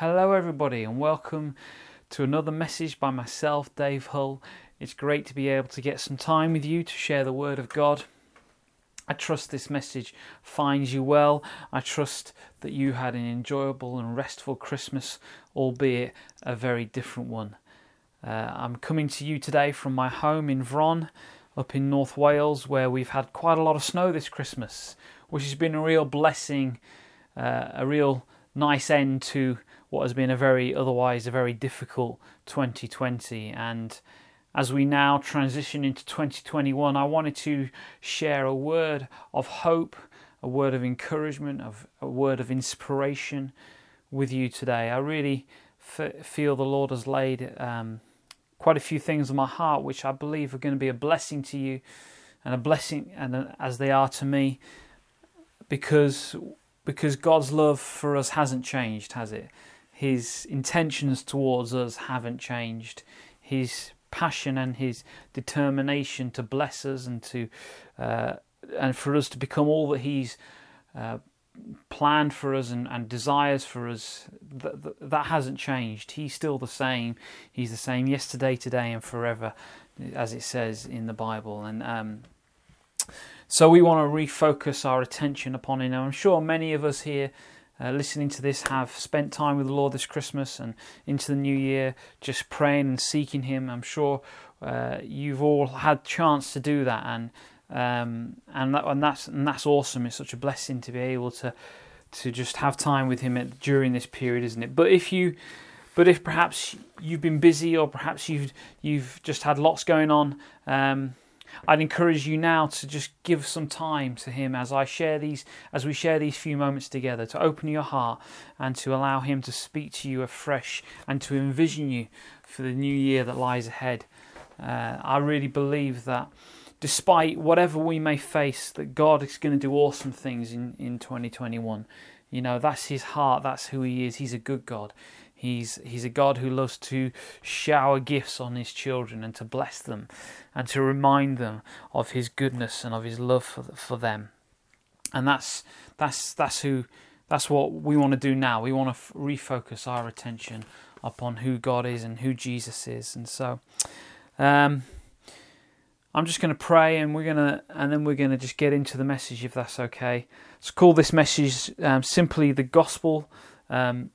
Hello, everybody, and welcome to another message by myself, Dave Hull. It's great to be able to get some time with you to share the Word of God. I trust this message finds you well. I trust that you had an enjoyable and restful Christmas, albeit a very different one. Uh, I'm coming to you today from my home in Vron, up in North Wales, where we've had quite a lot of snow this Christmas, which has been a real blessing, uh, a real nice end to what has been a very otherwise a very difficult 2020 and as we now transition into 2021 i wanted to share a word of hope a word of encouragement of a word of inspiration with you today. I really f- feel the lord has laid um, quite a few things on my heart which i believe are going to be a blessing to you and a blessing and uh, as they are to me because because god's love for us hasn't changed has it his intentions towards us haven't changed. His passion and his determination to bless us and to uh, and for us to become all that he's uh, planned for us and, and desires for us that, that hasn't changed. He's still the same. He's the same yesterday today and forever as it says in the bible. And um, so we want to refocus our attention upon him. I'm sure many of us here uh, listening to this have spent time with the Lord this Christmas and into the new year, just praying and seeking Him. I'm sure uh, you've all had chance to do that, and um, and that, and that's and that's awesome. It's such a blessing to be able to to just have time with Him at, during this period, isn't it? But if you but if perhaps you've been busy or perhaps you've you've just had lots going on, um, I'd encourage you now to just give some time to Him as I share these, as we share these few moments together, to open your heart and to allow Him to speak to you afresh and to envision you for the new year that lies ahead. Uh, I really believe that despite whatever we may face, that God is going to do awesome things in, in 2021. You know, that's His heart, that's who He is. He's a good God. He's, he's a God who loves to shower gifts on his children and to bless them and to remind them of his goodness and of his love for, for them. And that's, that's, that's, who, that's what we want to do now. We want to f- refocus our attention upon who God is and who Jesus is. And so um, I'm just going to pray and we're going to, and then we're going to just get into the message if that's okay. Let's call this message um, simply the gospel. Um,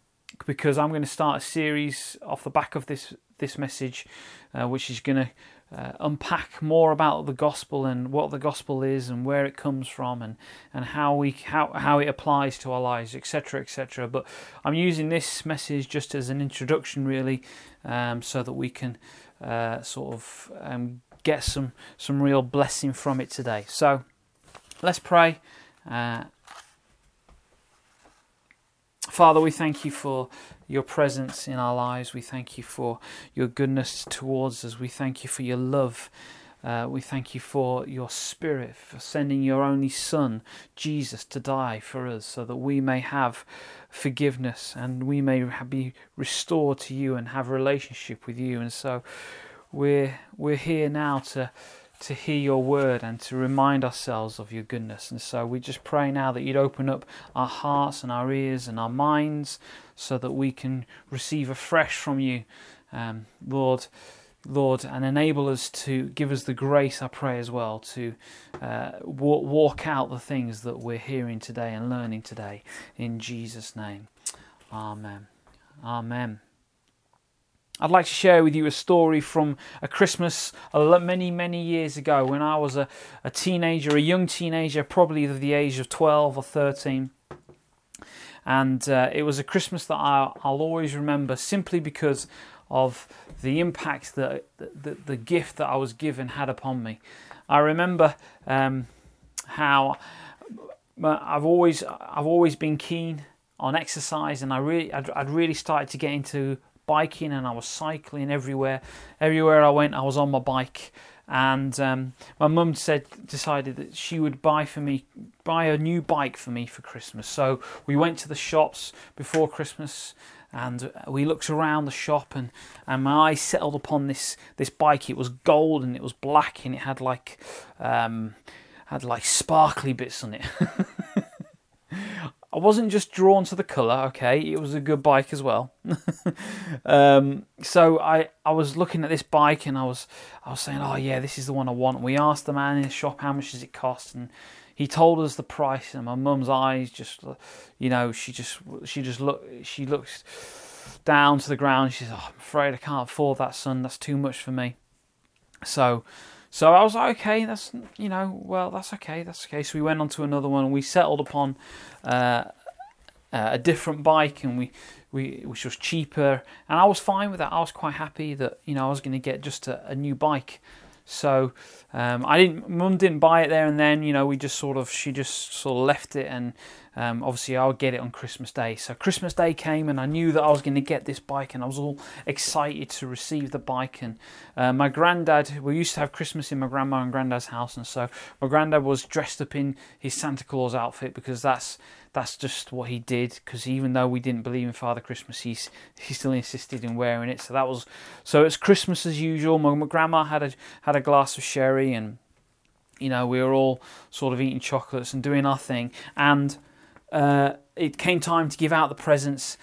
because I'm going to start a series off the back of this this message, uh, which is going to uh, unpack more about the gospel and what the gospel is and where it comes from and, and how we how, how it applies to our lives, etc., etc. But I'm using this message just as an introduction, really, um, so that we can uh, sort of um, get some some real blessing from it today. So let's pray. Uh, Father, we thank you for your presence in our lives. We thank you for your goodness towards us. We thank you for your love. Uh, we thank you for your Spirit, for sending your only Son, Jesus, to die for us so that we may have forgiveness and we may be restored to you and have relationship with you. And so we're, we're here now to to hear your word and to remind ourselves of your goodness. And so we just pray now that you'd open up our hearts and our ears and our minds so that we can receive afresh from you, um, Lord. Lord, and enable us to give us the grace, I pray as well, to uh, walk, walk out the things that we're hearing today and learning today. In Jesus' name. Amen. Amen. I'd like to share with you a story from a Christmas many, many years ago when I was a, a teenager, a young teenager, probably of the age of 12 or 13. And uh, it was a Christmas that I, will always remember simply because of the impact that the, the, gift that I was given had upon me. I remember um, how I've always I've always been keen on exercise, and I really I'd, I'd really started to get into biking and I was cycling everywhere. Everywhere I went, I was on my bike. And um, my mum said, decided that she would buy for me, buy a new bike for me for Christmas. So we went to the shops before Christmas, and we looked around the shop, and, and my eyes settled upon this this bike. It was gold and it was black, and it had like um, had like sparkly bits on it. I wasn't just drawn to the colour. Okay, it was a good bike as well. um, so I I was looking at this bike and I was I was saying, oh yeah, this is the one I want. We asked the man in the shop how much does it cost, and he told us the price. And my mum's eyes just, you know, she just she just look she looks down to the ground. She says, oh, I'm afraid I can't afford that, son. That's too much for me. So so I was like, okay, that's you know, well, that's okay, that's okay. So we went on to another one, and we settled upon uh, uh, a different bike, and we, we which was cheaper, and I was fine with that. I was quite happy that you know I was going to get just a, a new bike. So um, I didn't, mum didn't buy it there and then. You know, we just sort of, she just sort of left it, and um, obviously I'll get it on Christmas Day. So Christmas Day came, and I knew that I was going to get this bike, and I was all excited to receive the bike. And uh, my granddad, we used to have Christmas in my grandma and granddad's house, and so my granddad was dressed up in his Santa Claus outfit because that's that's just what he did because even though we didn't believe in Father Christmas, he's he still insisted in wearing it. So that was so it's Christmas as usual. My, my grandma had a had a glass of sherry, and you know we were all sort of eating chocolates and doing our thing. And uh, it came time to give out the presents.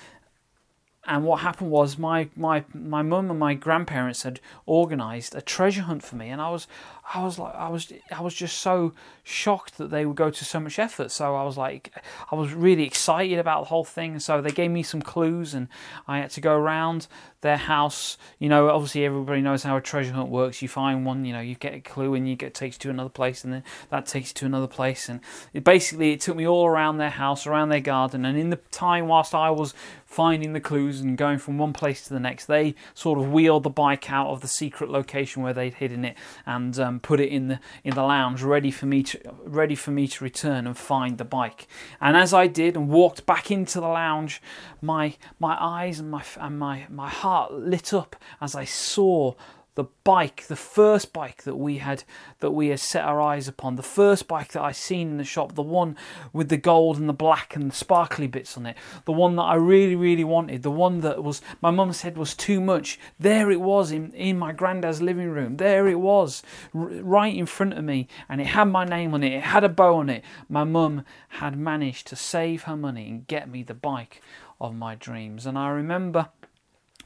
And what happened was my my my mum and my grandparents had organised a treasure hunt for me, and I was I was like, I was, I was just so shocked that they would go to so much effort. So I was like, I was really excited about the whole thing. So they gave me some clues, and I had to go around their house. You know, obviously everybody knows how a treasure hunt works. You find one, you know, you get a clue, and you get takes you to another place, and then that takes you to another place. And it basically, it took me all around their house, around their garden, and in the time whilst I was finding the clues and going from one place to the next, they sort of wheeled the bike out of the secret location where they'd hidden it, and um, Um, put it in the in the lounge, ready for me to ready for me to return and find the bike. And as I did and walked back into the lounge, my my eyes and my and my my heart lit up as I saw the bike, the first bike that we had that we had set our eyes upon, the first bike that I seen in the shop, the one with the gold and the black and the sparkly bits on it, the one that I really, really wanted, the one that was my mum said was too much. There it was in, in my granddad's living room. There it was, r- right in front of me, and it had my name on it. It had a bow on it. My mum had managed to save her money and get me the bike of my dreams, and I remember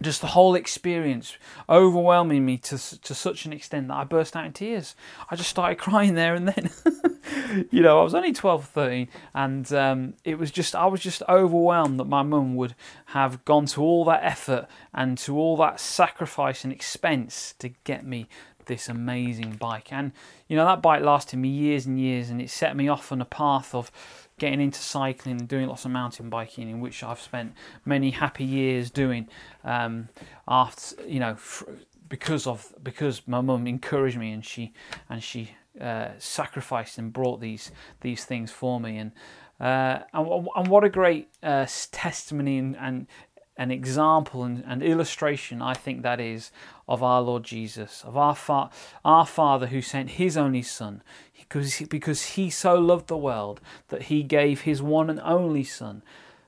just the whole experience overwhelming me to to such an extent that I burst out in tears. I just started crying there and then. you know, I was only 12, 13, and um, it was just I was just overwhelmed that my mum would have gone to all that effort and to all that sacrifice and expense to get me this amazing bike. And you know that bike lasted me years and years, and it set me off on a path of getting into cycling and doing lots of mountain biking, in which I've spent many happy years doing. Um, after you know, because of because my mum encouraged me and she and she uh, sacrificed and brought these these things for me and. Uh, and, and, what a great uh, testimony and, and an example and, and, illustration I think that is of our Lord Jesus, of our, fa- our Father who sent His only Son because, because he so loved the world that he gave his one and only Son,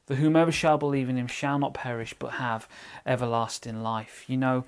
that whomever shall believe in him shall not perish but have everlasting life. You know,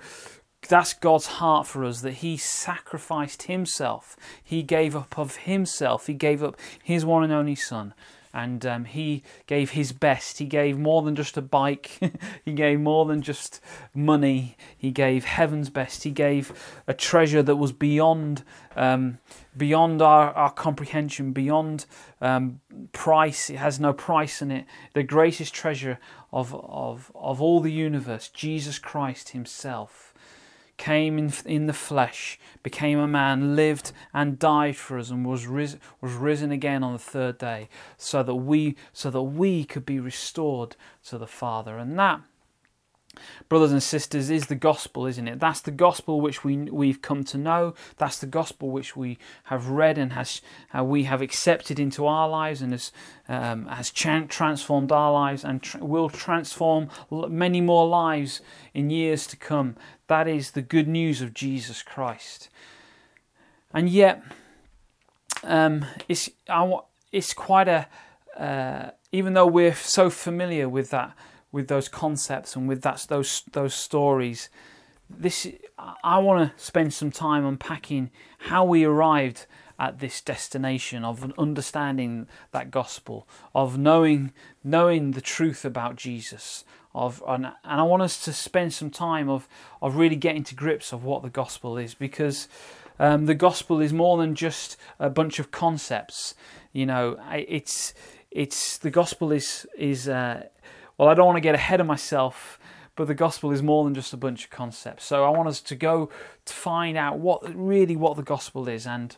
that's God's heart for us that He sacrificed Himself. He gave up of Himself. He gave up His one and only Son and um, he gave his best. He gave more than just a bike, he gave more than just money. He gave heaven's best. He gave a treasure that was beyond um, beyond our, our comprehension, beyond um, price. It has no price in it. The greatest treasure of, of, of all the universe, Jesus Christ Himself came in, in the flesh, became a man, lived and died for us, and was, ris- was risen again on the third day, so that we so that we could be restored to the Father. And that brothers and sisters, is the gospel, isn't it? That's the gospel which we we've come to know. That's the gospel which we have read and has uh, we have accepted into our lives and has um, has transformed our lives and tr- will transform many more lives in years to come. That is the good news of Jesus Christ. And yet, um, it's it's quite a uh, even though we're so familiar with that with those concepts and with that those those stories. This I want to spend some time unpacking how we arrived at this destination of understanding that gospel, of knowing knowing the truth about Jesus, of and, and I want us to spend some time of of really getting to grips of what the gospel is because um, the gospel is more than just a bunch of concepts. You know, it's it's the gospel is is uh, well. I don't want to get ahead of myself, but the gospel is more than just a bunch of concepts. So I want us to go to find out what really what the gospel is and.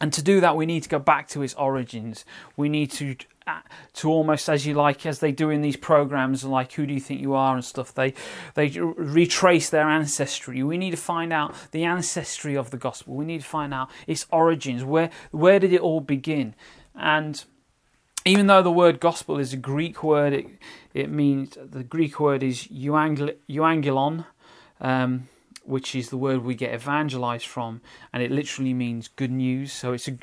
And to do that, we need to go back to its origins. We need to uh, to almost as you like as they do in these programs like who do you think you are and stuff they they retrace their ancestry we need to find out the ancestry of the gospel we need to find out its origins where where did it all begin and even though the word gospel is a greek word it it means the greek word is euangel, um, which is the word we get evangelized from and it literally means good news. So it's a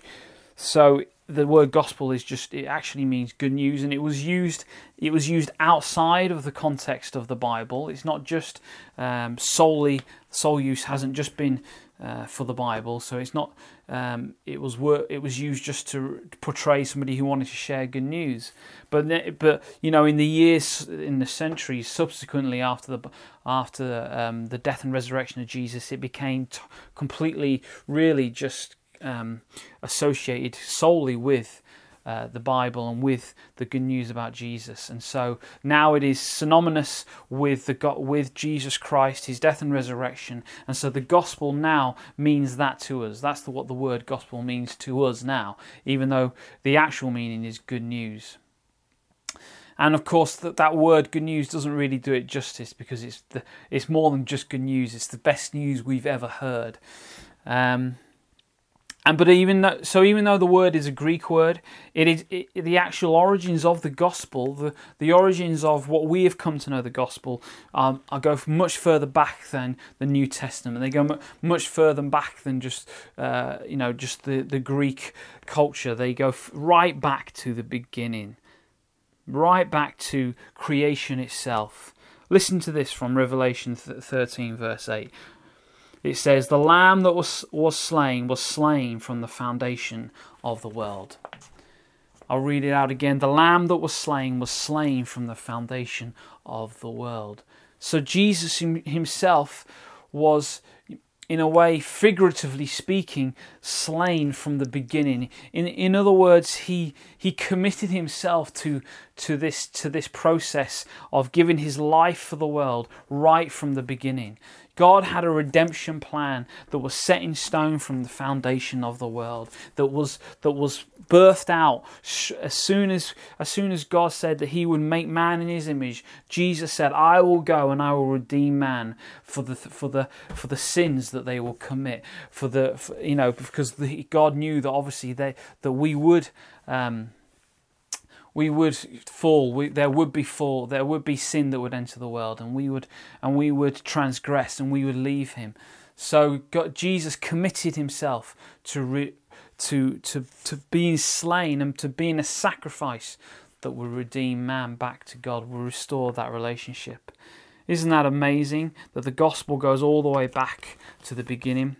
so the word gospel is just it actually means good news and it was used it was used outside of the context of the bible. It's not just um, solely sole use hasn't just been uh, for the bible. So it's not um, it was it was used just to portray somebody who wanted to share good news. But but you know in the years in the centuries subsequently after the after um, the death and resurrection of jesus it became t- completely really just um, associated solely with uh, the Bible and with the good news about Jesus. And so now it is synonymous with the God, with Jesus Christ, His death and resurrection. And so the gospel now means that to us. That's the, what the word gospel means to us now, even though the actual meaning is good news. And of course, that, that word good news doesn't really do it justice because it's the, it's more than just good news. It's the best news we've ever heard. Um, and but even though, so, even though the word is a Greek word, it is it, the actual origins of the gospel, the the origins of what we have come to know the gospel, um, I go much further back than the New Testament. They go much further back than just uh, you know just the the Greek culture. They go right back to the beginning, right back to creation itself. Listen to this from Revelation 13, verse 8 it says, The lamb that was, was slain was slain from the foundation of the world. I'll read it out again. The lamb that was slain was slain from the foundation of the world. So Jesus himself was, in a way, figuratively speaking, slain from the beginning. In, in other words, he, he committed himself to, to, this, to this process of giving his life for the world right from the beginning. God had a redemption plan that was set in stone from the foundation of the world, that was that was birthed out as soon as as soon as God said that He would make man in His image. Jesus said, "I will go and I will redeem man for the for the for the sins that they will commit, for the for, you know because the, God knew that obviously they that we would." Um, we would fall. We, there would be fall. There would be sin that would enter the world, and we would and we would transgress, and we would leave Him. So God, Jesus committed Himself to re, to to to being slain and to being a sacrifice that will redeem man back to God, will restore that relationship. Isn't that amazing that the gospel goes all the way back to the beginning?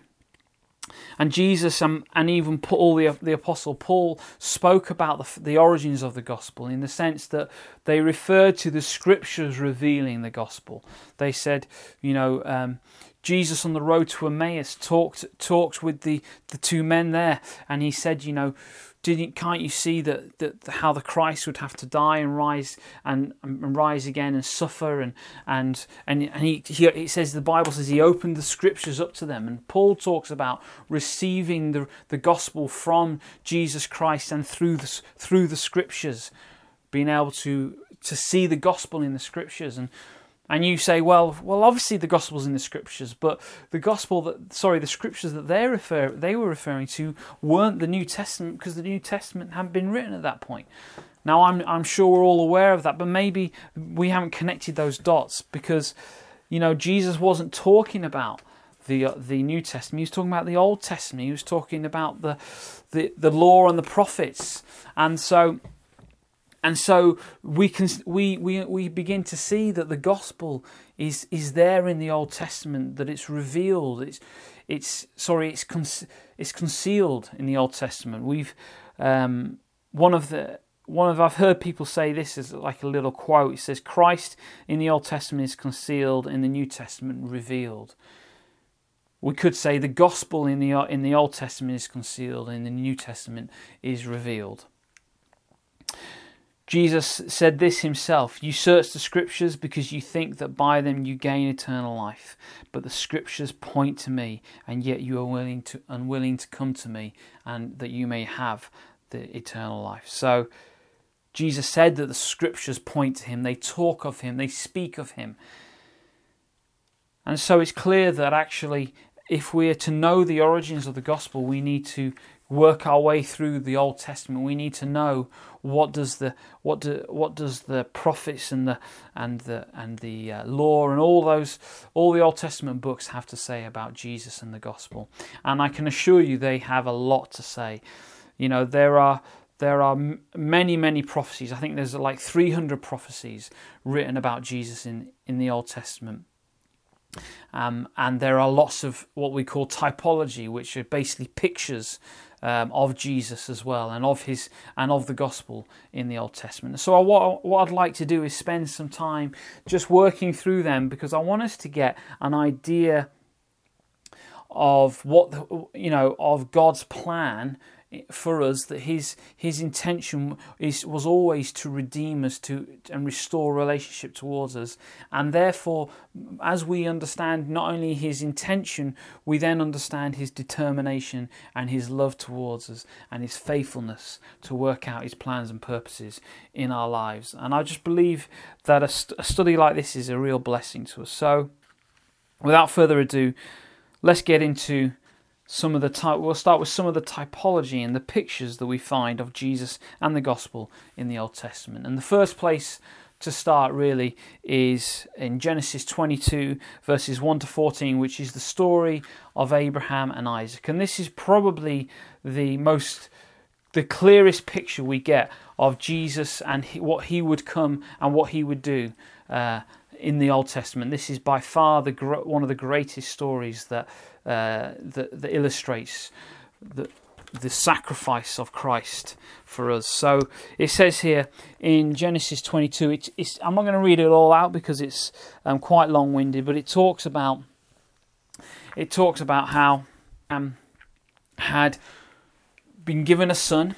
And Jesus um, and even Paul, the, the Apostle Paul, spoke about the, the origins of the gospel in the sense that they referred to the scriptures revealing the gospel. They said, you know, um, Jesus on the road to Emmaus talked talked with the, the two men there, and he said, you know, didn't can't you see that, that how the Christ would have to die and rise and, and rise again and suffer and and and, and he, he it says the Bible says he opened the scriptures up to them. And Paul talks about receiving the, the gospel from Jesus Christ and through the through the scriptures being able to to see the gospel in the scriptures. And and you say, well, well, obviously the gospel's in the scriptures, but the gospel that, sorry, the scriptures that they refer, they were referring to weren't the New Testament because the New Testament hadn't been written at that point. Now, I'm, I'm sure we're all aware of that, but maybe we haven't connected those dots because, you know, Jesus wasn't talking about the uh, the New Testament. He was talking about the Old Testament. He was talking about the the, the law and the prophets. And so and so we can we, we we begin to see that the gospel is is there in the Old Testament that it's revealed it's it's sorry it's con- it's concealed in the Old Testament. We've um, one of the one of I've heard people say this is like a little quote. It says Christ in the Old Testament is concealed in the New Testament revealed. We could say the gospel in the in the Old Testament is concealed in the New Testament is revealed Jesus said this himself You search the scriptures because you think that by them you gain eternal life. But the scriptures point to me, and yet you are willing to, unwilling to come to me, and that you may have the eternal life. So, Jesus said that the scriptures point to him, they talk of him, they speak of him. And so it's clear that actually, if we are to know the origins of the gospel, we need to work our way through the Old Testament. We need to know what does the what do what does the prophets and the and the and the uh, law and all those all the Old Testament books have to say about Jesus and the gospel. And I can assure you, they have a lot to say. You know, there are there are many many prophecies. I think there's like 300 prophecies written about Jesus in in the Old Testament. Um, and there are lots of what we call typology, which are basically pictures um, of Jesus as well, and of his and of the gospel in the Old Testament. So what what I'd like to do is spend some time just working through them because I want us to get an idea of what you know of God's plan for us that his his intention is was always to redeem us to and restore relationship towards us. And therefore as we understand not only his intention we then understand his determination and his love towards us and his faithfulness to work out his plans and purposes in our lives. And i just believe that a, st- a study like this is a real blessing to us. So without further ado let's get into some of the type we'll start with some of the typology and the pictures that we find of Jesus and the gospel in the Old Testament. And the first place to start really is in Genesis 22 verses 1 to 14 which is the story of Abraham and Isaac. And this is probably the most the clearest picture we get of Jesus and what he would come and what he would do uh, in the Old Testament. This is by far the one of the greatest stories that uh, that, that, illustrates the, the sacrifice of Christ for us. So it says here in Genesis 22, it's, it's, I'm not going to read it all out because it's um, quite long winded, but it talks about it talks about how um, had been given a son,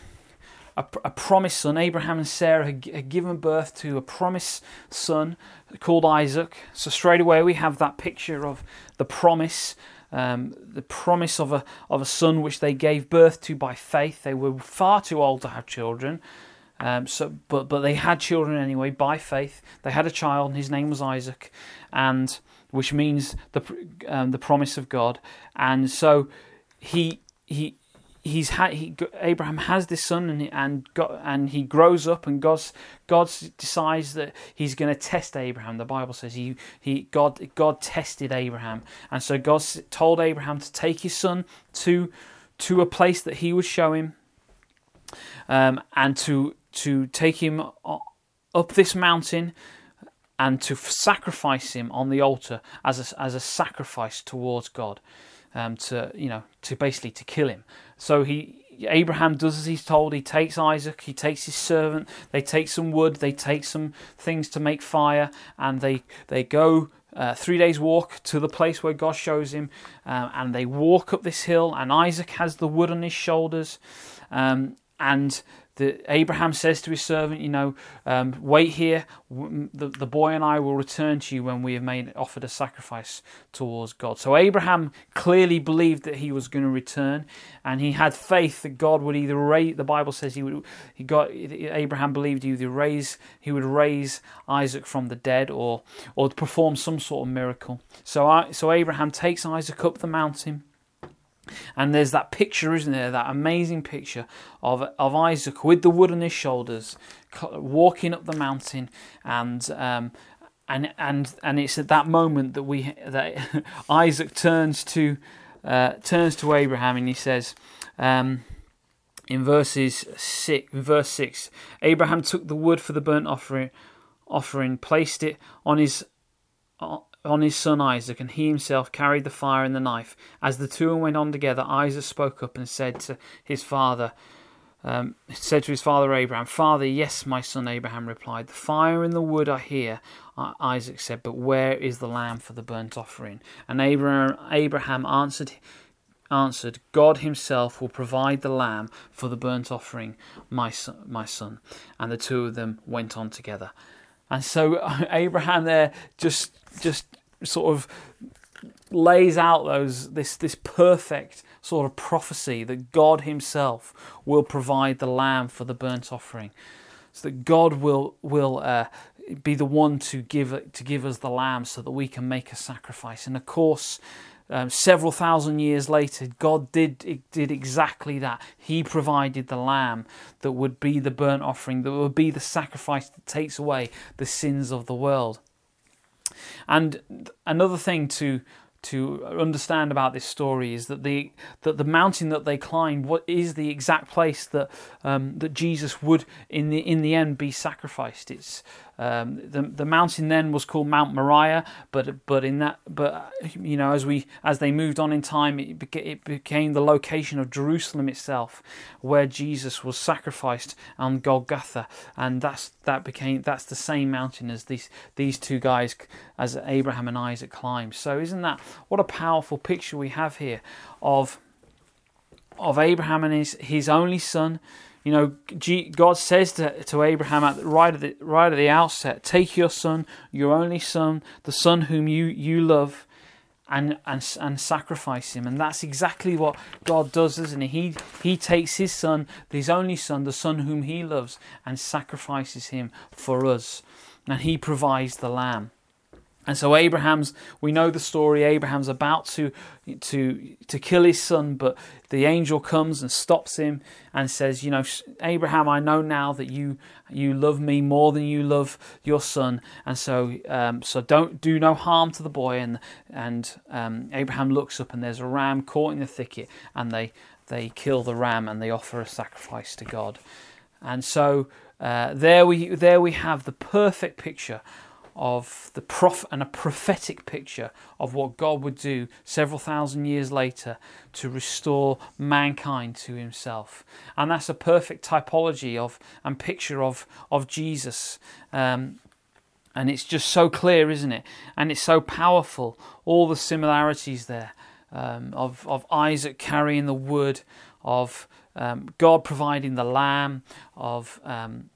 a, a, promised son. Abraham and Sarah had, had, given birth to a promised son called Isaac. So straight away we have that picture of the promise um, the promise of a, of a son which they gave birth to by faith. They were far too old to have children. Um, so, but but they had children anyway by faith. They had a child, and his name was Isaac, and which means the um, the promise of God. And so he he he's had he Abraham has this son and and God, and he grows up and God God decides that he's going to test Abraham. The Bible says he he God God tested Abraham, and so God told Abraham to take his son to to a place that he would show him, um, and to to take him up this mountain and to sacrifice him on the altar as a, as a sacrifice towards God um, to you know to basically to kill him. So he Abraham does as he's told. He takes Isaac, he takes his servant. They take some wood, they take some things to make fire, and they they go uh, three days walk to the place where God shows him, uh, and they walk up this hill. And Isaac has the wood on his shoulders, um, and the, Abraham says to his servant, you know, um, wait here. The, the boy and I will return to you when we have made offered a sacrifice towards God. So Abraham clearly believed that he was going to return, and he had faith that God would either raise. The Bible says he would. He got Abraham believed he would raise. He would raise Isaac from the dead, or or perform some sort of miracle. So I, so Abraham takes Isaac up the mountain and there's that picture, isn't there? That amazing picture of of Isaac with the wood on his shoulders, walking up the mountain, and um, and and and it's at that moment that we that Isaac turns to uh, turns to Abraham and he says, um, in verses six, verse six, Abraham took the wood for the burnt offering, offering, placed it on his on his son Isaac, and he himself carried the fire and the knife. As the two went on together, Isaac spoke up and said to his father, um, said to his father Abraham, Father, yes, my son Abraham replied, The fire and the wood are here. Isaac said, But where is the lamb for the burnt offering? And Abraham, Abraham answered, answered, God himself will provide the lamb for the burnt offering, my son, my son. And the two of them went on together. And so Abraham there just just sort of lays out those this this perfect sort of prophecy that God Himself will provide the lamb for the burnt offering, so that God will will uh, be the one to give to give us the lamb, so that we can make a sacrifice. And of course. Um, several thousand years later, God did did exactly that. He provided the lamb that would be the burnt offering, that would be the sacrifice that takes away the sins of the world. And another thing to to understand about this story is that the that the mountain that they climbed what is the exact place that um, that Jesus would in the in the end be sacrificed. It's um, the the mountain then was called Mount Moriah, but but in that but you know as we as they moved on in time, it, beca- it became the location of Jerusalem itself, where Jesus was sacrificed on Golgotha, and that's that became that's the same mountain as these these two guys as Abraham and Isaac climbed. So isn't that what a powerful picture we have here of of Abraham and his his only son you know, God says to, to Abraham at the, right at the right at the outset, "Take your son, your only son, the son whom you you love, and and and sacrifice him." And that's exactly what God does, isn't he? He he takes his son, his only son, the son whom he loves, and sacrifices him for us, and he provides the lamb. And so Abraham's, we know the story. Abraham's about to to to kill his son, but the angel comes and stops him and says, "You know, Abraham, I know now that you you love me more than you love your son, and so um, so don't do no harm to the boy." And and um, Abraham looks up and there's a ram caught in the thicket, and they they kill the ram and they offer a sacrifice to God. And so uh, there we there we have the perfect picture of the prof and a prophetic picture of what God would do several thousand years later to restore mankind to himself. And that's a perfect typology of and picture of, of Jesus. Um, and it's just so clear, isn't it? And it's so powerful, all the similarities there um, of, of Isaac carrying the wood, of um, God providing the lamb, of um,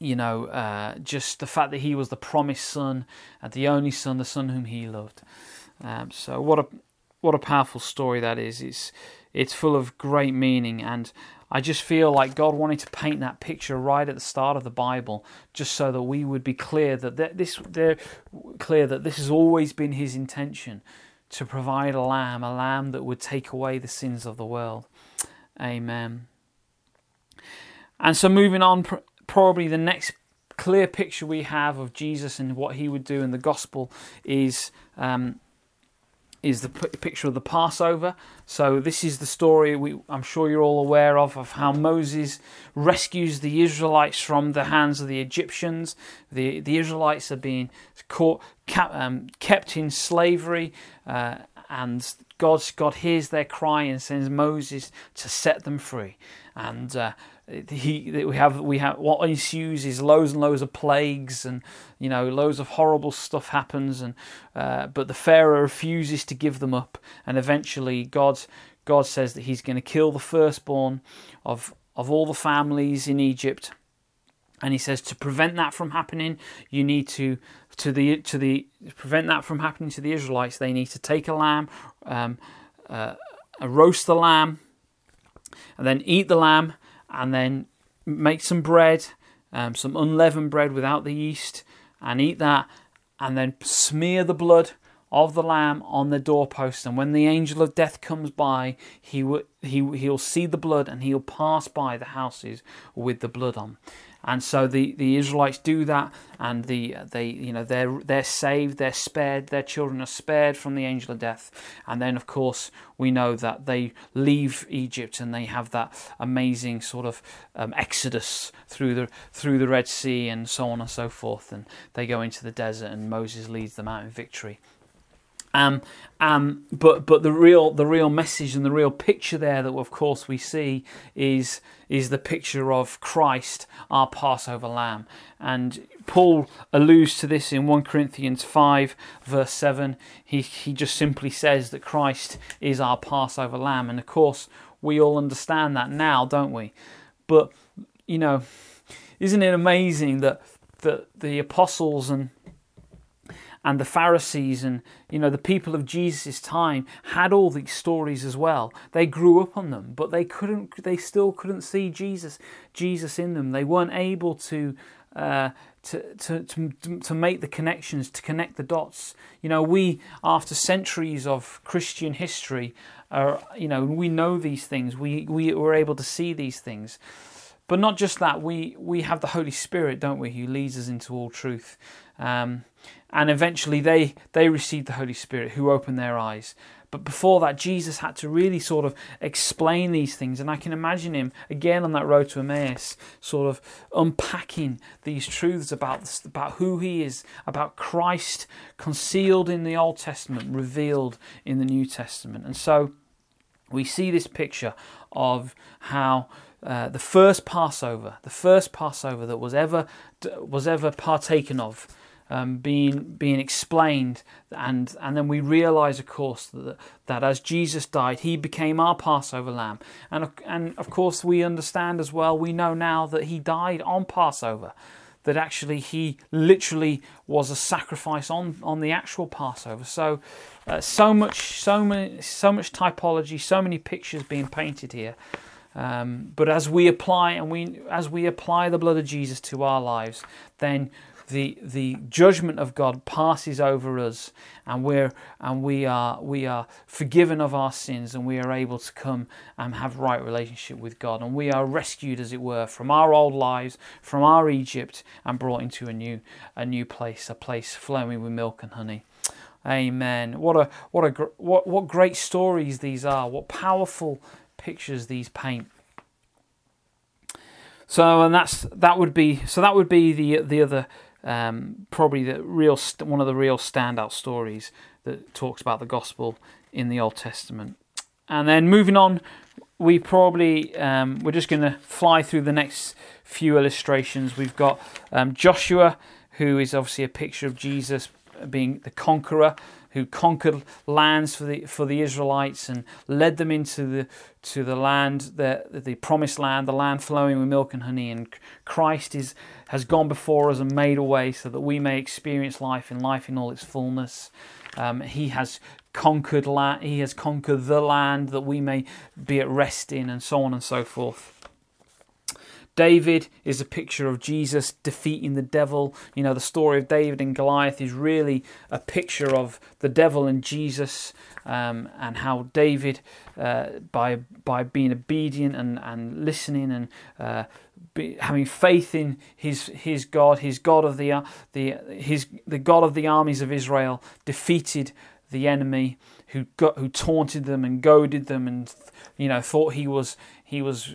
you know, uh, just the fact that he was the promised son, uh, the only son, the son whom he loved. Um, so what a what a powerful story that is. It's it's full of great meaning, and I just feel like God wanted to paint that picture right at the start of the Bible, just so that we would be clear that this they're clear that this has always been His intention to provide a lamb, a lamb that would take away the sins of the world. Amen. And so moving on probably the next clear picture we have of Jesus and what he would do in the gospel is um, is the picture of the Passover. So this is the story we, I'm sure you're all aware of of how Moses rescues the Israelites from the hands of the Egyptians. The the Israelites are being caught, um, kept in slavery, uh, and God God hears their cry and sends Moses to set them free. And uh, he we have we have what ensues is loads and loads of plagues and you know loads of horrible stuff happens and uh, but the pharaoh refuses to give them up. And eventually god god says that he's going to kill the firstborn of of all the families in egypt. And he says to prevent that from happening you need to to the to the prevent that from happening to the israelites they need to take a lamb um, uh, roast the lamb and then eat the lamb and then make some bread, um, some unleavened bread without the yeast, and eat that, and then smear the blood of the lamb on the doorpost. And when the angel of death comes by, he will he he'll see the blood and he'll pass by the houses with the blood on. And so the, the Israelites do that, and the they you know they're they're saved, they're spared, their children are spared from the angel of death, and then of course we know that they leave Egypt and they have that amazing sort of um, exodus through the through the Red Sea and so on and so forth, and they go into the desert and Moses leads them out in victory. Um, um, but but the real the real message and the real picture there that of course we see is is the picture of Christ, our Passover Lamb, and Paul alludes to this in one Corinthians five verse seven. He he just simply says that Christ is our Passover Lamb, and of course we all understand that now, don't we? But you know, isn't it amazing that that the apostles and and the Pharisees and you know the people of Jesus' time had all these stories as well. They grew up on them, but they couldn't. They still couldn't see Jesus, Jesus in them. They weren't able to. Uh, to, to, to, to make the connections, to connect the dots. You know, we, after centuries of Christian history, are, you know, we know these things. We, we were able to see these things. But not just that, we, we have the Holy Spirit, don't we, who leads us into all truth. Um, and eventually they, they received the Holy Spirit, who opened their eyes. But before that, Jesus had to really sort of explain these things. And I can imagine him again on that road to Emmaus, sort of unpacking these truths about, about who he is, about Christ concealed in the Old Testament, revealed in the New Testament. And so we see this picture of how uh, the first Passover, the first Passover that was ever was ever partaken of, um, being being explained, and and then we realise, of course, that that as Jesus died, He became our Passover lamb, and and of course we understand as well. We know now that He died on Passover, that actually He literally was a sacrifice on on the actual Passover. So, uh, so much, so many, so much typology, so many pictures being painted here. Um, but as we apply and we as we apply the blood of Jesus to our lives, then the the judgment of God passes over us, and we're and we are we are forgiven of our sins, and we are able to come and have right relationship with God, and we are rescued, as it were, from our old lives, from our Egypt, and brought into a new a new place, a place flowing with milk and honey. Amen. What a what a what what great stories these are. What powerful pictures these paint. So and that's that would be so that would be the the other um, probably the real one of the real standout stories that talks about the gospel in the Old Testament. And then moving on, we probably um, we're just going to fly through the next few illustrations. We've got um, Joshua, who is obviously a picture of Jesus being the conqueror who conquered lands for the for the Israelites and led them into the to the land the the promised land, the land flowing with milk and honey. And Christ is has gone before us and made a way so that we may experience life in life in all its fullness. Um, he has conquered land. He has conquered the land that we may be at rest in, and so on and so forth. David is a picture of Jesus defeating the devil. You know, the story of David and Goliath is really a picture of the devil and Jesus, um, and how David, uh, by by being obedient and, and listening and uh, be, having faith in his his God, his God of the the his the God of the armies of Israel, defeated the enemy who got who taunted them and goaded them and you know thought he was he was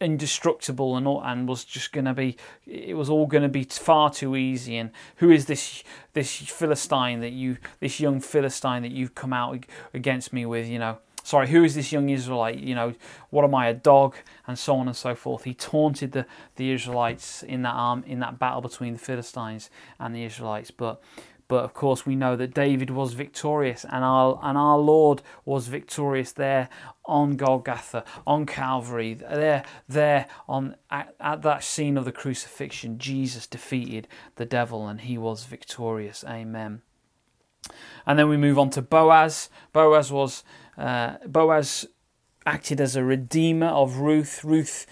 indestructible and all, and was just going to be it was all going to be far too easy. And who is this this philistine that you this young philistine that you've come out against me with you know? Sorry who is this young israelite? You know what am i a dog? And so on and so forth. He taunted the the israelites in that arm in that battle between the philistines and the israelites. But but of course, we know that David was victorious, and our and our Lord was victorious there on Golgotha, on Calvary, there there on at, at that scene of the crucifixion. Jesus defeated the devil, and he was victorious. Amen. And then we move on to Boaz. Boaz was uh, Boaz acted as a redeemer of Ruth. Ruth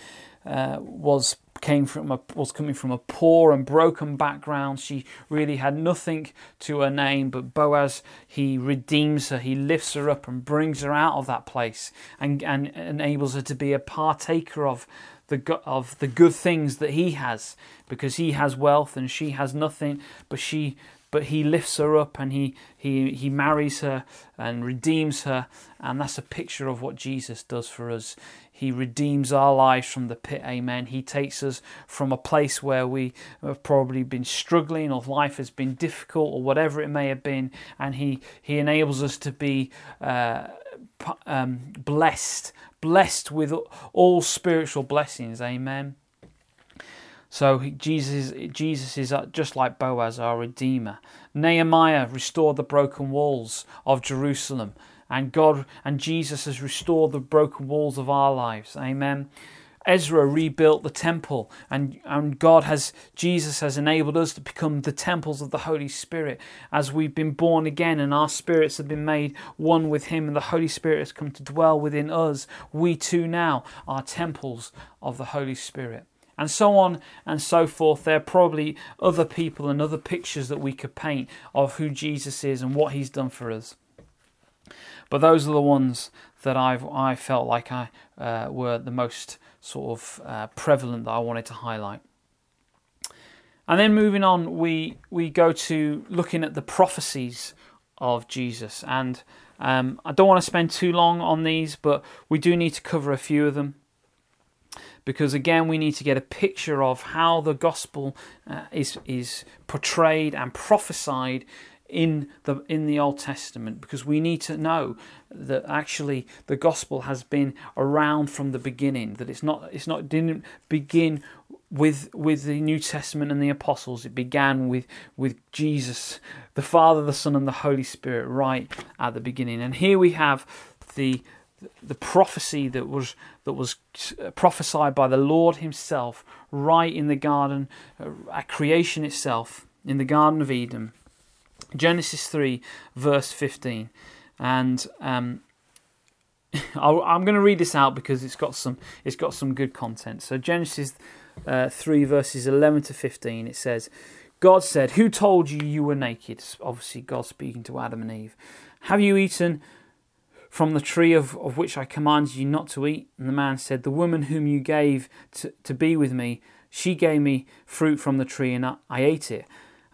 uh, was came from a, was coming from a poor and broken background. She really had nothing to her name, but Boaz he redeems her, he lifts her up and brings her out of that place and, and enables her to be a partaker of the of the good things that he has, because he has wealth and she has nothing, but she but he lifts her up and he, he, he marries her and redeems her. And that's a picture of what Jesus does for us. He redeems our lives from the pit, amen. He takes us from a place where we have probably been struggling or life has been difficult or whatever it may have been, and He, he enables us to be uh, um, blessed, blessed with all spiritual blessings, amen. So Jesus, Jesus is uh, just like Boaz, our Redeemer. Nehemiah restored the broken walls of Jerusalem, and God and Jesus has restored the broken walls of our lives. Amen. Ezra rebuilt the temple, and, and God has, Jesus has enabled us to become the temples of the Holy Spirit as we've been born again and our spirits have been made one with Him, and the Holy Spirit has come to dwell within us. We too now are temples of the Holy Spirit and so on and so forth. There are probably other people and other pictures that we could paint of who Jesus is and what he's done for us. But those are the ones that I've I felt like I uh, were the most sort of uh, prevalent that I wanted to highlight. And then moving on, we we go to looking at the prophecies of Jesus, and um, I don't want to spend too long on these, but we do need to cover a few of them because again we need to get a picture of how the gospel uh, is is portrayed and prophesied in the in the Old Testament because we need to know that actually the gospel has been around from the beginning that it's not it's not didn't begin with with the New Testament and the apostles it began with with Jesus the Father the Son and the Holy Spirit right at the beginning and here we have the the prophecy that was that was prophesied by the Lord Himself right in the garden uh, at creation itself in the Garden of Eden. Genesis three verse fifteen, and um, I'm going to read this out because it's got some it's got some good content. So Genesis uh, three verses eleven to fifteen it says. God said, Who told you you were naked? Obviously, God speaking to Adam and Eve. Have you eaten from the tree of, of which I commanded you not to eat? And the man said, The woman whom you gave to, to be with me, she gave me fruit from the tree, and I, I ate it.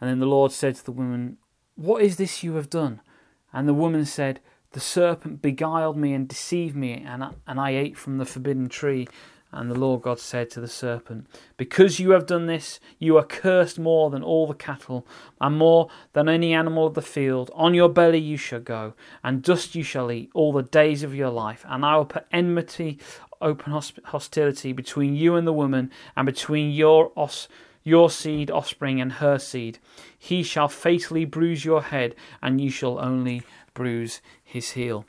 And then the Lord said to the woman, What is this you have done? And the woman said, The serpent beguiled me and deceived me, and I, and I ate from the forbidden tree. And the Lord God said to the serpent, Because you have done this, you are cursed more than all the cattle, and more than any animal of the field. On your belly you shall go, and dust you shall eat all the days of your life. And I will put enmity, open hostility between you and the woman, and between your os your seed, offspring, and her seed. He shall fatally bruise your head, and you shall only bruise his heel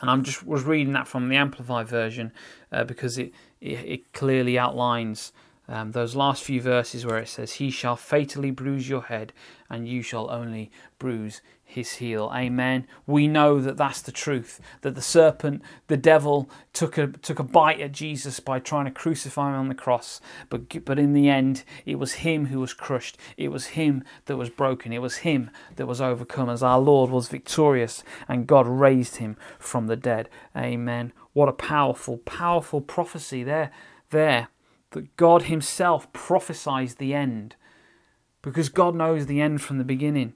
and I'm just was reading that from the Amplified version uh, because it, it, it clearly outlines um, those last few verses where it says, "He shall fatally bruise your head, and you shall only bruise his heel. Amen. We know that that's the truth. That the serpent, the devil, took a took a bite at Jesus by trying to crucify him on the cross. But but in the end, it was him who was crushed. It was him that was broken. It was him that was overcome. As our Lord was victorious, and God raised him from the dead. Amen. What a powerful, powerful prophecy there. There, that God Himself prophesies the end, because God knows the end from the beginning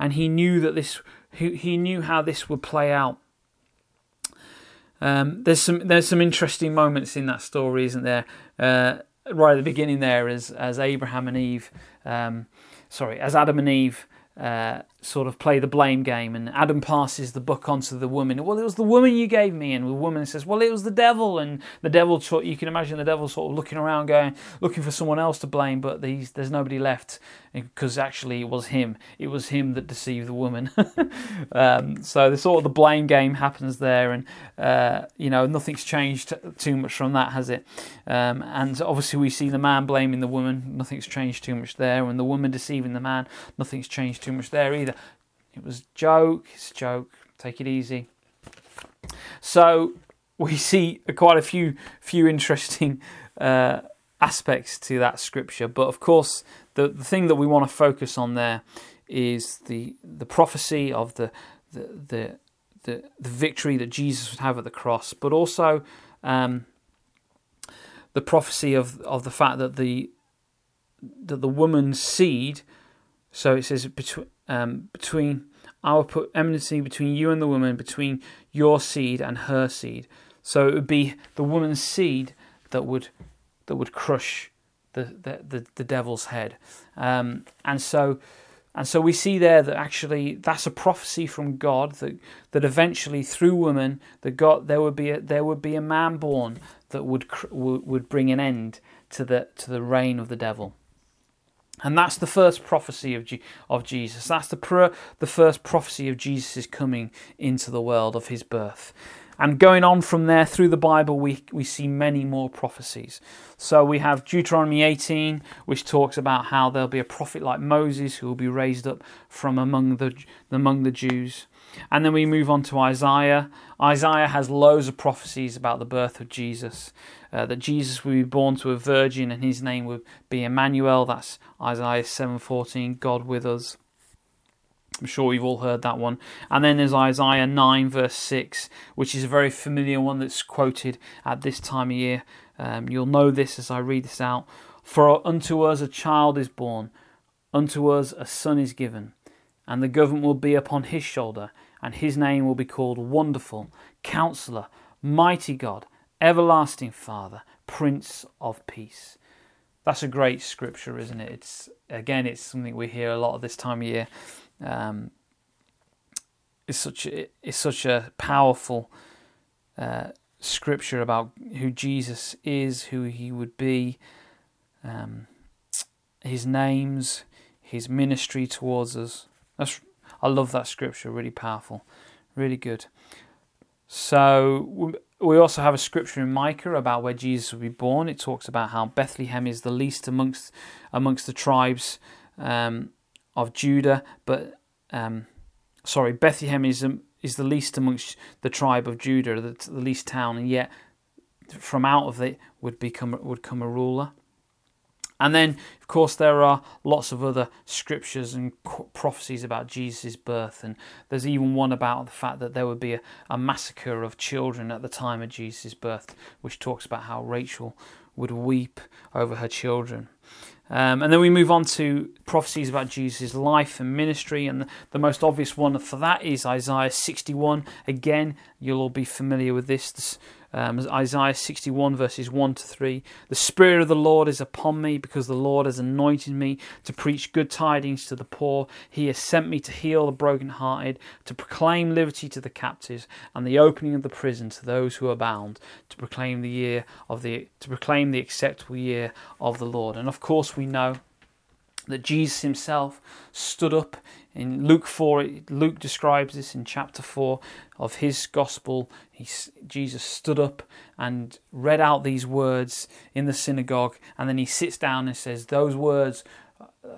and he knew that this he, he knew how this would play out. Um, there's some there's some interesting moments in that story, isn't there? Uh, right at the beginning, there as as Abraham and Eve, um, sorry, as Adam and Eve uh, sort of play the blame game, and Adam passes the book on to the woman. Well, it was the woman you gave me, and the woman says, "Well, it was the devil." And the devil, you can imagine the devil sort of looking around, going, looking for someone else to blame, but there's nobody left because actually it was him. It was him that deceived the woman. um, so the sort of the blame game happens there, and uh, you know nothing's changed too much from that, has it? Um, and obviously we see the man blaming the woman. Nothing's changed too much there, and the woman deceiving the man. Nothing's changed too much there either. It was joke. It's a joke. Take it easy. So we see quite a few few interesting uh, aspects to that scripture, but of course the the thing that we want to focus on there is the the prophecy of the the the the, the victory that Jesus would have at the cross, but also um, the prophecy of of the fact that the that the woman's seed. So it says between um, between I will put enmity between you and the woman, between your seed and her seed. So it would be the woman's seed that would that would crush the the, the, the devil's head. Um, and so and so we see there that actually that's a prophecy from God that that eventually through woman that God there would be a, there would be a man born that would would bring an end to the to the reign of the devil. And that's the first prophecy of, G- of Jesus. That's the, pr- the first prophecy of Jesus' coming into the world, of his birth. And going on from there through the Bible, we, we see many more prophecies. So we have Deuteronomy 18, which talks about how there'll be a prophet like Moses who will be raised up from among the, among the Jews. And then we move on to Isaiah. Isaiah has loads of prophecies about the birth of Jesus. Uh, that Jesus would be born to a virgin and his name would be Emmanuel. That's Isaiah 7:14, God with us. I'm sure we've all heard that one. And then there's Isaiah 9, verse 6, which is a very familiar one that's quoted at this time of year. Um, you'll know this as I read this out. For unto us a child is born, unto us a son is given, and the government will be upon his shoulder, and his name will be called Wonderful, Counselor, Mighty God, Everlasting Father, Prince of Peace. That's a great scripture, isn't it? It's again, it's something we hear a lot of this time of year. Um, it's such a, it's such a powerful uh, scripture about who Jesus is, who he would be, um, his names, his ministry towards us. That's I love that scripture. Really powerful, really good. So we also have a scripture in Micah about where Jesus will be born. It talks about how Bethlehem is the least amongst amongst the tribes um, of Judah, but um, sorry, Bethlehem is um, is the least amongst the tribe of Judah, the, the least town, and yet from out of it would become would come a ruler. And then, of course, there are lots of other scriptures and prophecies about Jesus' birth. And there's even one about the fact that there would be a, a massacre of children at the time of Jesus' birth, which talks about how Rachel would weep over her children. Um, and then we move on to prophecies about Jesus' life and ministry. And the, the, most obvious one for that is Isaiah 61. Again, you'll all be familiar with this. this um, Isaiah 61, verses 1 to 3. The Spirit of the Lord is upon me because the Lord has anointed me to preach good tidings to the poor. He has sent me to heal the brokenhearted, to proclaim liberty to the captives, and the opening of the prison to those who are bound, to proclaim the year of the to proclaim the acceptable year of the Lord. And of course, we know that Jesus himself stood up in Luke 4. Luke describes this in chapter 4 of his gospel. He, Jesus stood up and read out these words in the synagogue, and then he sits down and says, Those words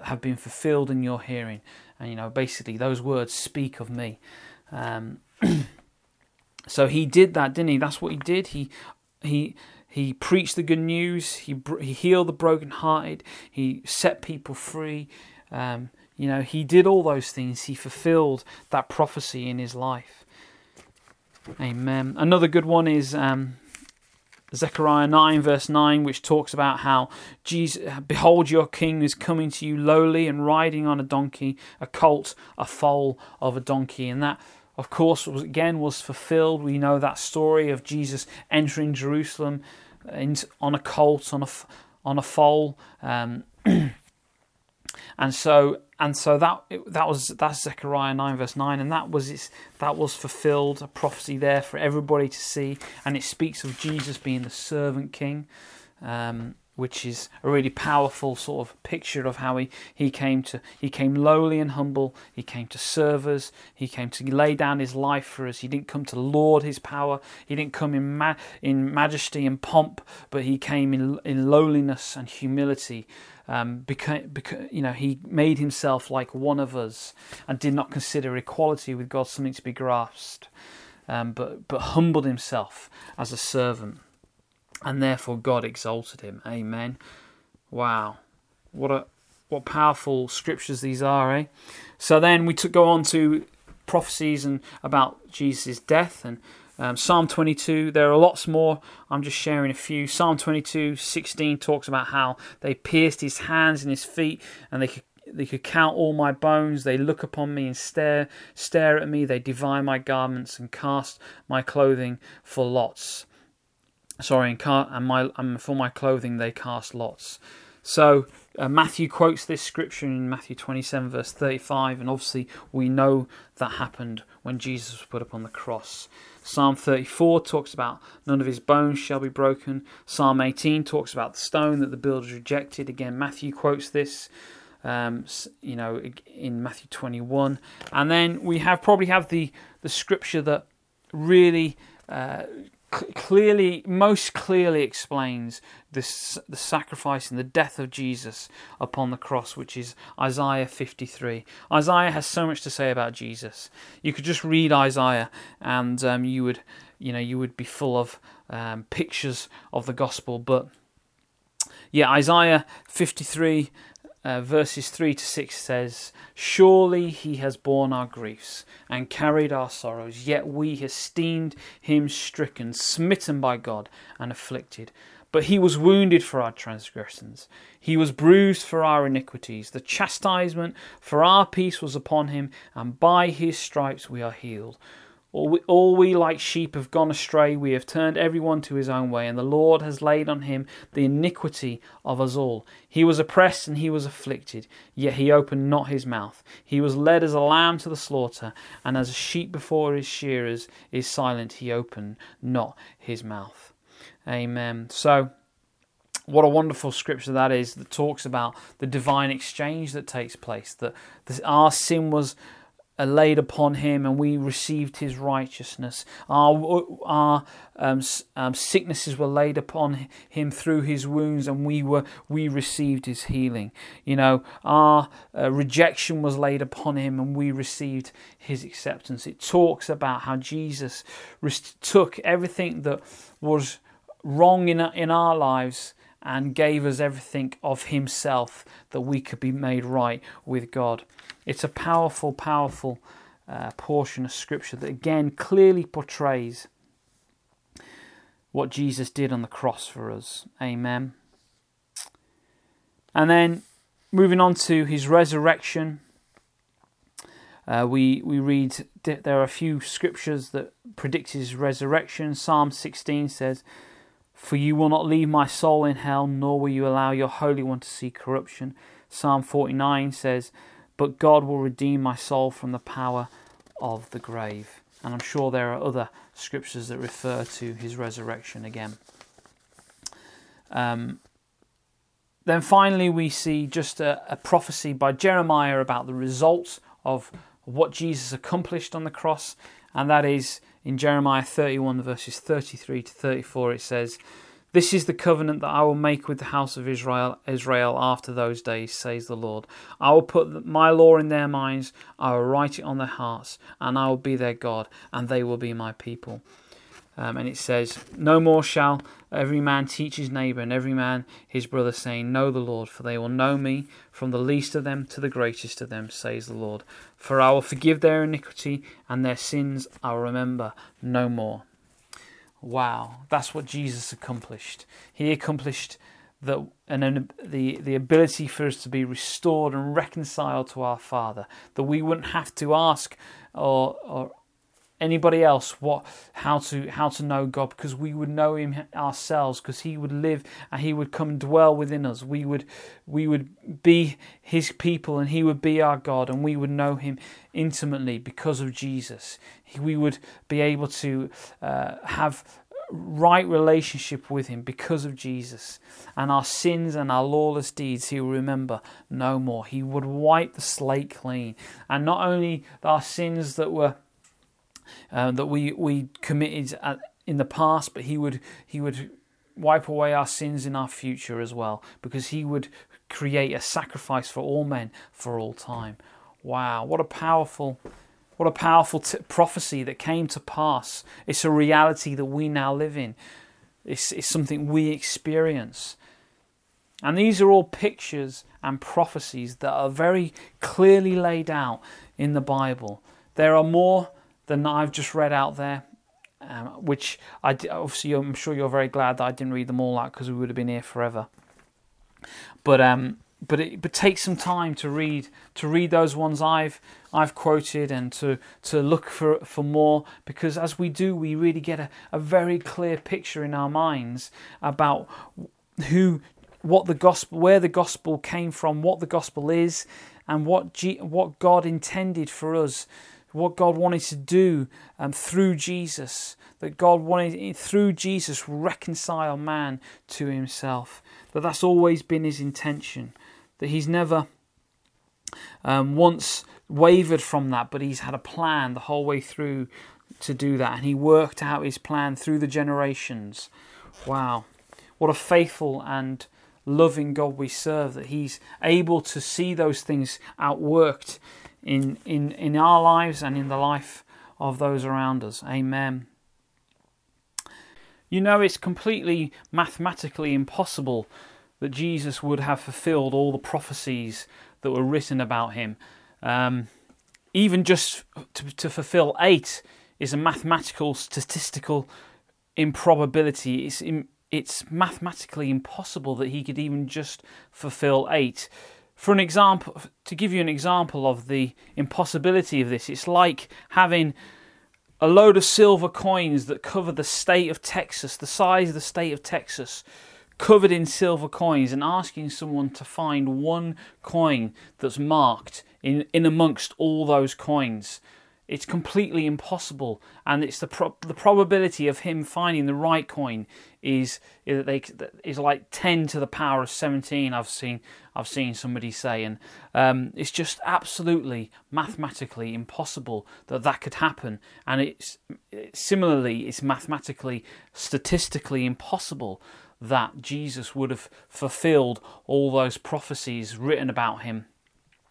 have been fulfilled in your hearing. And, you know, basically, those words speak of me. Um, so he did that, didn't he? That's what he did. He, he, he preached the good news. He he healed the brokenhearted. He set people free. Um, you know, he did all those things. He fulfilled that prophecy in his life. Amen. Another good one is um, Zechariah 9, verse 9, which talks about how Jesus, behold, your king is coming to you lowly and riding on a donkey, a colt, a foal of a donkey. And that, of course, was, again was fulfilled. We know that story of Jesus entering Jerusalem in, on a colt, on a, on a foal. Um, and so and so that that was that's Zechariah nine verse nine, and that was its that was fulfilled a prophecy there for everybody to see, and it speaks of Jesus being the servant king. Um, which is a really powerful sort of picture of how he, he came to he came lowly and humble. He came to serve us. He came to lay down his life for us. He didn't come to lord his power. He didn't come in ma- in majesty and pomp but he came in in lowliness and humility um, because, because you know he made himself like one of us and did not consider equality with God something to be grasped um, but but humbled himself as a servant and therefore God exalted him. Amen. Wow, what a what powerful scriptures these are, eh? So then we took, go on to prophecies and about Jesus' death and Um, Psalm 22, there are lots more. I'm just sharing a few. Psalm 22, 16 talks about how they pierced his hands and his feet and they could they could count all my bones. They look upon me and stare, stare at me. They divide my garments and cast my clothing for lots. Sorry, and, car- and my and for my clothing they cast lots. So uh, Matthew quotes this scripture in Matthew 27, verse 35, and obviously we know that happened when Jesus was put upon the cross. Psalm 34 talks about none of his bones shall be broken. Psalm 18 talks about the stone that the builders rejected. Again, Matthew quotes this um, you know, in Matthew 21. And then we have probably have the, the scripture that really uh, clearly, most clearly explains this, the sacrifice and the death of Jesus upon the cross, which is Isaiah 53. Isaiah has so much to say about Jesus. You could just read Isaiah, and um, you would, you know, you would be full of um, pictures of the gospel. But yeah, Isaiah 53 uh, verses 3 to 6 says, Surely he has borne our griefs and carried our sorrows, yet we esteemed him stricken, smitten by God, and afflicted. But he was wounded for our transgressions, he was bruised for our iniquities. The chastisement for our peace was upon him, and by his stripes we are healed. All we, all we like sheep have gone astray, we have turned everyone to his own way, and the Lord has laid on him the iniquity of us all. He was oppressed and he was afflicted, yet he opened not his mouth. He was led as a lamb to the slaughter, and as a sheep before his shearers is silent, he opened not his mouth. Amen. So, what a wonderful scripture that is that talks about the divine exchange that takes place, that our sin was laid upon him and we received his righteousness. Our, our um, um, sicknesses were laid upon him through his wounds and we were we received his healing. You know, our uh, rejection was laid upon him and we received his acceptance. It talks about how Jesus took everything that was wrong in, in our lives and gave us everything of himself that we could be made right with God. It's a powerful, powerful uh, portion of Scripture that again clearly portrays what Jesus did on the cross for us. Amen. And then moving on to his resurrection, uh, we we read there are a few scriptures that predict his resurrection. Psalm 16 says, "For you will not leave my soul in hell, nor will you allow your holy one to see corruption." Psalm 49 says, but God will redeem my soul from the power of the grave. And I'm sure there are other scriptures that refer to his resurrection again. Um, then finally, we see just a, a prophecy by Jeremiah about the results of what Jesus accomplished on the cross, and that is in Jeremiah 31, verses 33 to 34, it says, this is the covenant that I will make with the house of Israel, Israel after those days, says the Lord. I will put my law in their minds, I will write it on their hearts, and I will be their God, and they will be my people. Um, and it says, No more shall every man teach his neighbour, and every man his brother, saying, Know the Lord, for they will know me, from the least of them to the greatest of them, says the Lord. For I will forgive their iniquity, and their sins I will remember no more. Wow, that's what Jesus accomplished. He accomplished the, and the, the ability for us to be restored and reconciled to our Father, that we wouldn't have to ask or, or anybody else what how to how to know God because we would know him ourselves because he would live and he would come dwell within us. We would we would be his people and he would be our God and we would know him intimately because of Jesus. We would be able to uh, have right relationship with him because of Jesus. And our sins and our lawless deeds he will remember no more. He would wipe the slate clean. And not only our sins that were uh, that we we committed at, in the past but he would he would wipe away our sins in our future as well because he would create a sacrifice for all men for all time wow what a powerful what a powerful t- prophecy that came to pass. It's a reality that we now live in, it's, it's something we experience. And these are all pictures and prophecies that are very clearly laid out in the Bible. There are more than I've just read out there. um, which I obviously I'm sure you're very glad that I didn't read them all out because we would have been here forever. But um, but it but take some time to read to read those ones I've I've quoted and to to look for for more because as we do we really get a, a very clear picture in our minds about who what the gospel where the gospel came from what the gospel is and what G, what God intended for us what God wanted to do um, through Jesus that God wanted through Jesus reconcile man to himself. That that's always been his intention. That he's never um, once wavered from that, but he's had a plan the whole way through to do that, and he worked out his plan through the generations. Wow, what a faithful and loving God we serve, that he's able to see those things outworked in, in, in our lives and in the life of those around us. Amen. You know, it's completely mathematically impossible that Jesus would have fulfilled all the prophecies that were written about him. Um, even just to, to, fulfill eight is a mathematical, statistical improbability. It's, it's mathematically impossible that he could even just fulfill eight. For an example, to give you an example of the impossibility of this, it's like having a load of silver coins that cover the state of Texas, the size of the state of Texas, covered in silver coins and asking someone to find one coin that's marked in, in amongst all those coins. It's completely impossible, and it's the pro- the probability of him finding the right coin is they, is like ten to the power of seventeen. I've seen I've seen somebody say, and um, it's just absolutely mathematically impossible that that could happen. And it's similarly, it's mathematically, statistically impossible that Jesus would have fulfilled all those prophecies written about him.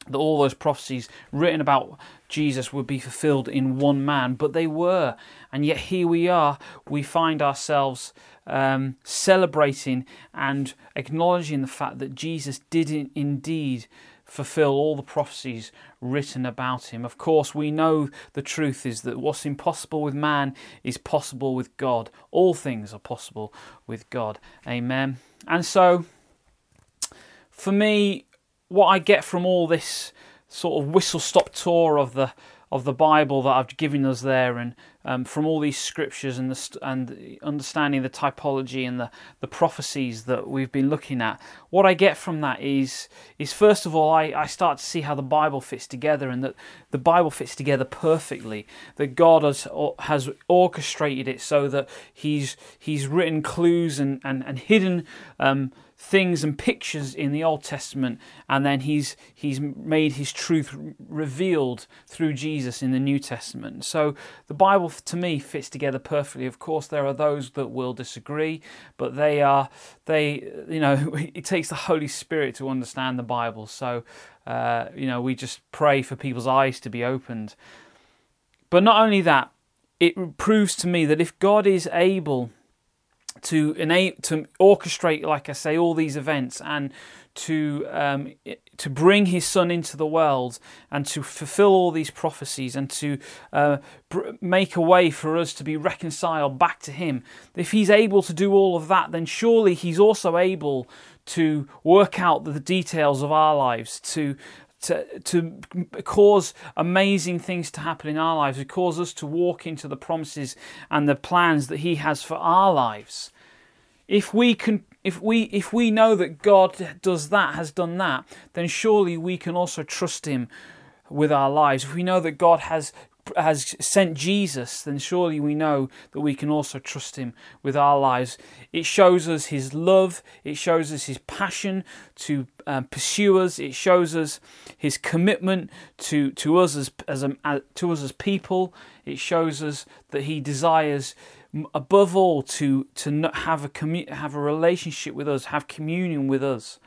That all those prophecies written about Jesus would be fulfilled in one man, but they were. And yet here we are, we find ourselves um, celebrating and acknowledging the fact that Jesus did indeed fulfill all the prophecies written about him. Of course, we know the truth is that what's impossible with man is possible with God. All things are possible with God. Amen. And so, for me, what I get from all this sort of whistle stop tour of the of the Bible that I've given us there, and um, from all these scriptures and the, and understanding the typology and the, the prophecies that we've been looking at, what I get from that is is first of all I, I start to see how the Bible fits together and that the Bible fits together perfectly. That God has has orchestrated it so that He's He's written clues and and, and hidden. Um, things and pictures in the Old Testament, and then he's he's made his truth revealed through Jesus in the New Testament. So the Bible, to me, fits together perfectly. Of course, there are those that will disagree, but they are they you know it takes the Holy Spirit to understand the Bible. So uh, you know we just pray for people's eyes to be opened. But not only that, it proves to me that if God is able to enable to orchestrate, like I say, all these events and to um, to bring His Son into the world and to fulfill all these prophecies and to uh, br- make a way for us to be reconciled back to Him. If He's able to do all of that, then surely He's also able to work out the details of our lives, to to, to cause amazing things to happen in our lives, to cause us to walk into the promises and the plans that He has for our lives. If we can, if we if we know that God does that, has done that, then surely we can also trust Him with our lives. If we know that God has has sent Jesus, then surely we know that we can also trust Him with our lives. It shows us His love, it shows us His passion to um, pursue us, it shows us His commitment to, to us as, as, a, to us as people. It shows us that He desires above all to to have a commu- have a relationship with us, have communion with us.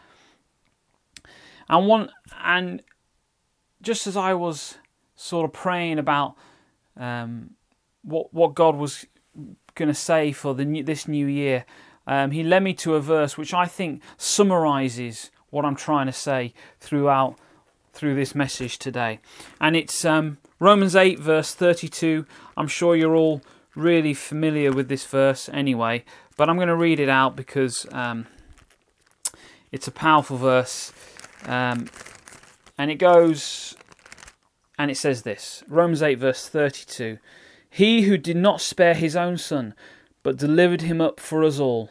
And one and just as I was sort of praying about um, what what God was going to say for the new, this new year, um, He led me to a verse which I think summarizes what I'm trying to say throughout through this message today, and it's um, Romans eight verse thirty two. I'm sure you're all really familiar with this verse anyway, but I'm going to read it out because um, it's a powerful verse. Um, and it goes, and it says this Romans 8, verse 32 He who did not spare his own son, but delivered him up for us all,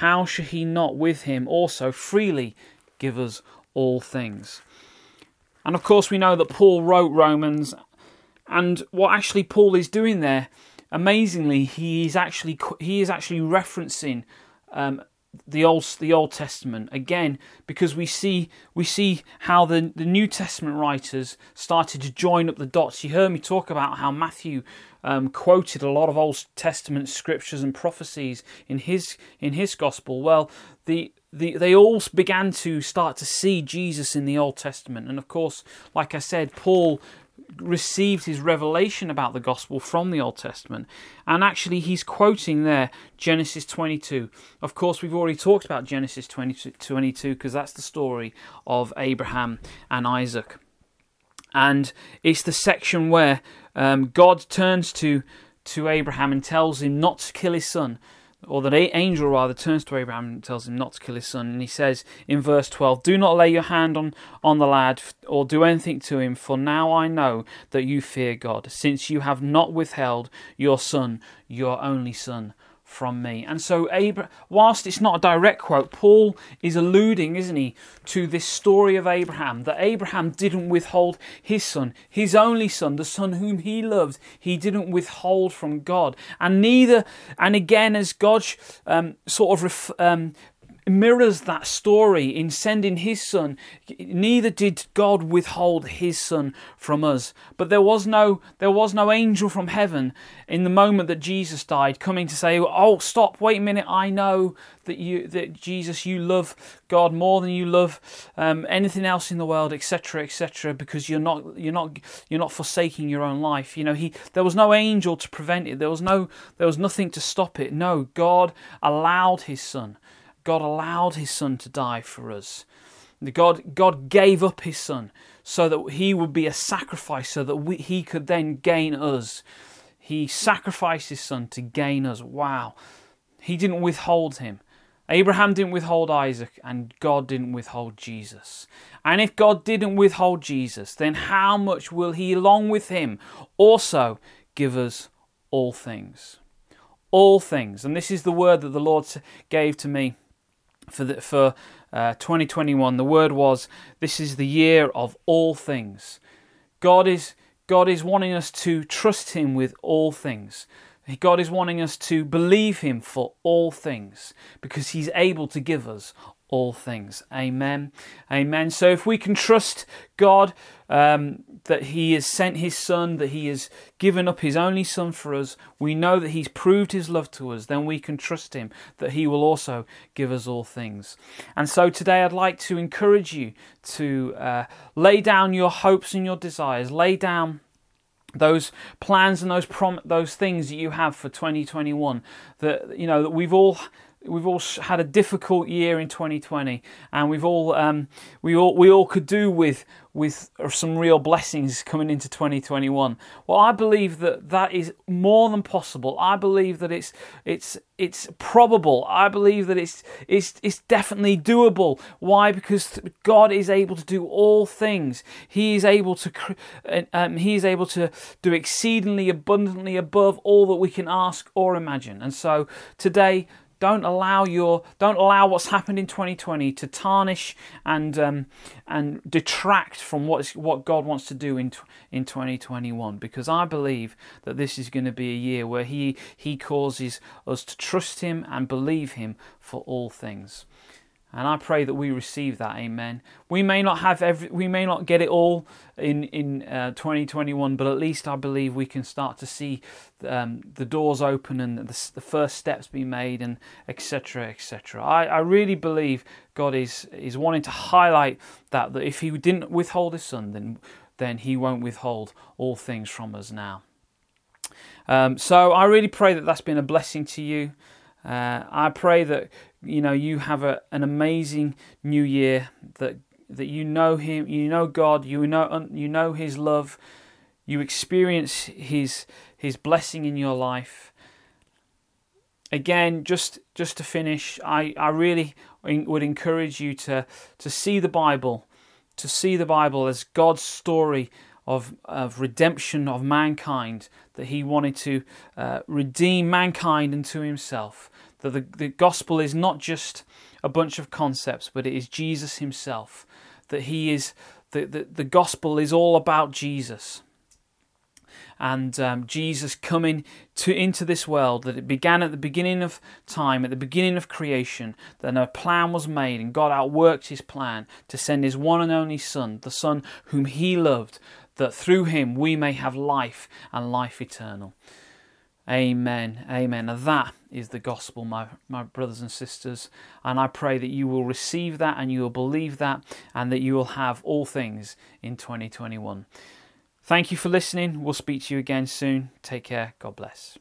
how shall he not with him also freely give us all things? And of course, we know that Paul wrote Romans, and what actually Paul is doing there, amazingly, he is actually he is actually referencing um, the old the Old Testament again because we see we see how the the New Testament writers started to join up the dots. You heard me talk about how Matthew um, quoted a lot of Old Testament scriptures and prophecies in his in his gospel. Well, the the, they all began to start to see Jesus in the Old Testament. And of course, like I said, Paul received his revelation about the gospel from the Old Testament. And actually, he's quoting there Genesis 22. Of course, we've already talked about Genesis 22 because that's the story of Abraham and Isaac. And it's the section where um, God turns to, to Abraham and tells him not to kill his son or the angel rather turns to Abraham and tells him not to kill his son. And he says in verse 12, Do not lay your hand on, on the lad or do anything to him, for now I know that you fear God, since you have not withheld your son, your only son, from me. And so, Abra- whilst it's not a direct quote, Paul is alluding, isn't he, to this story of Abraham that Abraham didn't withhold his son, his only son, the son whom he loved, he didn't withhold from God. And neither, and again, as God um, sort of ref- um, mirrors that story in sending his son. Neither did God withhold his son from us. But there was no there was no angel from heaven in the moment that Jesus died coming to say, "Oh, stop, wait a minute. I know that you that Jesus you love God more than you love um, anything else in the world, etc., etc. Because you're not you're not you're not forsaking your own life. You know, he there was no angel to prevent it. There was no there was nothing to stop it. No, God allowed his son God allowed his son to die for us. God, God gave up his son so that he would be a sacrifice, so that we, he could then gain us. He sacrificed his son to gain us. Wow. He didn't withhold him. Abraham didn't withhold Isaac, and God didn't withhold Jesus. And if God didn't withhold Jesus, then how much will He, along with Him, also give us all things? All things. And this is the word that the Lord gave to me for the, for uh, 2021. The word was, "This is the year of all things." God is God is wanting us to trust Him with all things. God is wanting us to believe Him for all things because He's able to give us all things. Amen. Amen. So if we can trust God um, that He has sent His Son, that He has given up His only Son for us, we know that He's proved His love to us, then we can trust Him that He will also give us all things. And so today I'd like to encourage you to uh, lay down your hopes and your desires, lay down those plans and those prom- those things that you have for 2021 that you know that we've all we've all had a difficult year in 2020, and we've all um, we all we all could do with with some real blessings coming into 2021. Well, I believe that that is more than possible. I believe that it's it's it's probable. I believe that it's it's it's definitely doable. Why? Because God is able to do all things. He is able to um, he is able to do exceedingly abundantly above all that we can ask or imagine. And so today don't allow your don't allow what's happened in 2020 to tarnish and um, and detract from what what God wants to do in in 2021 because I believe that this is going to be a year where he he causes us to trust him and believe him for all things. And I pray that we receive that. Amen. We may not have every, we may not get it all in in uh, 2021, but at least I believe we can start to see um, the doors open and the, the first steps be made, and etc. etc. I, I really believe God is is wanting to highlight that that if He didn't withhold His Son, then then He won't withhold all things from us now. Um, so I really pray that that's been a blessing to you. Uh, I pray that you know you have a, an amazing new year that that you know him you know God you know you know his love you experience his his blessing in your life again, just just to finish, I, I really would encourage you to to see the Bible, to see the Bible as God's story of of redemption of mankind. That He wanted to uh, redeem mankind unto Himself. That the, the gospel is not just a bunch of concepts, but it is Jesus Himself. That He is the, the, the gospel is all about Jesus and um, Jesus coming to into this world that it began at the beginning of time, at the beginning of creation, that a plan was made and God outworked his plan to send his one and only Son, the Son whom he loved, that through him we may have life and life eternal. Amen. Amen. That is the gospel, my, my brothers and sisters. And I pray that you will receive that and you will believe that and that you will have all things in 2021. Thank you for listening. We'll speak to you again soon. Take care. God bless.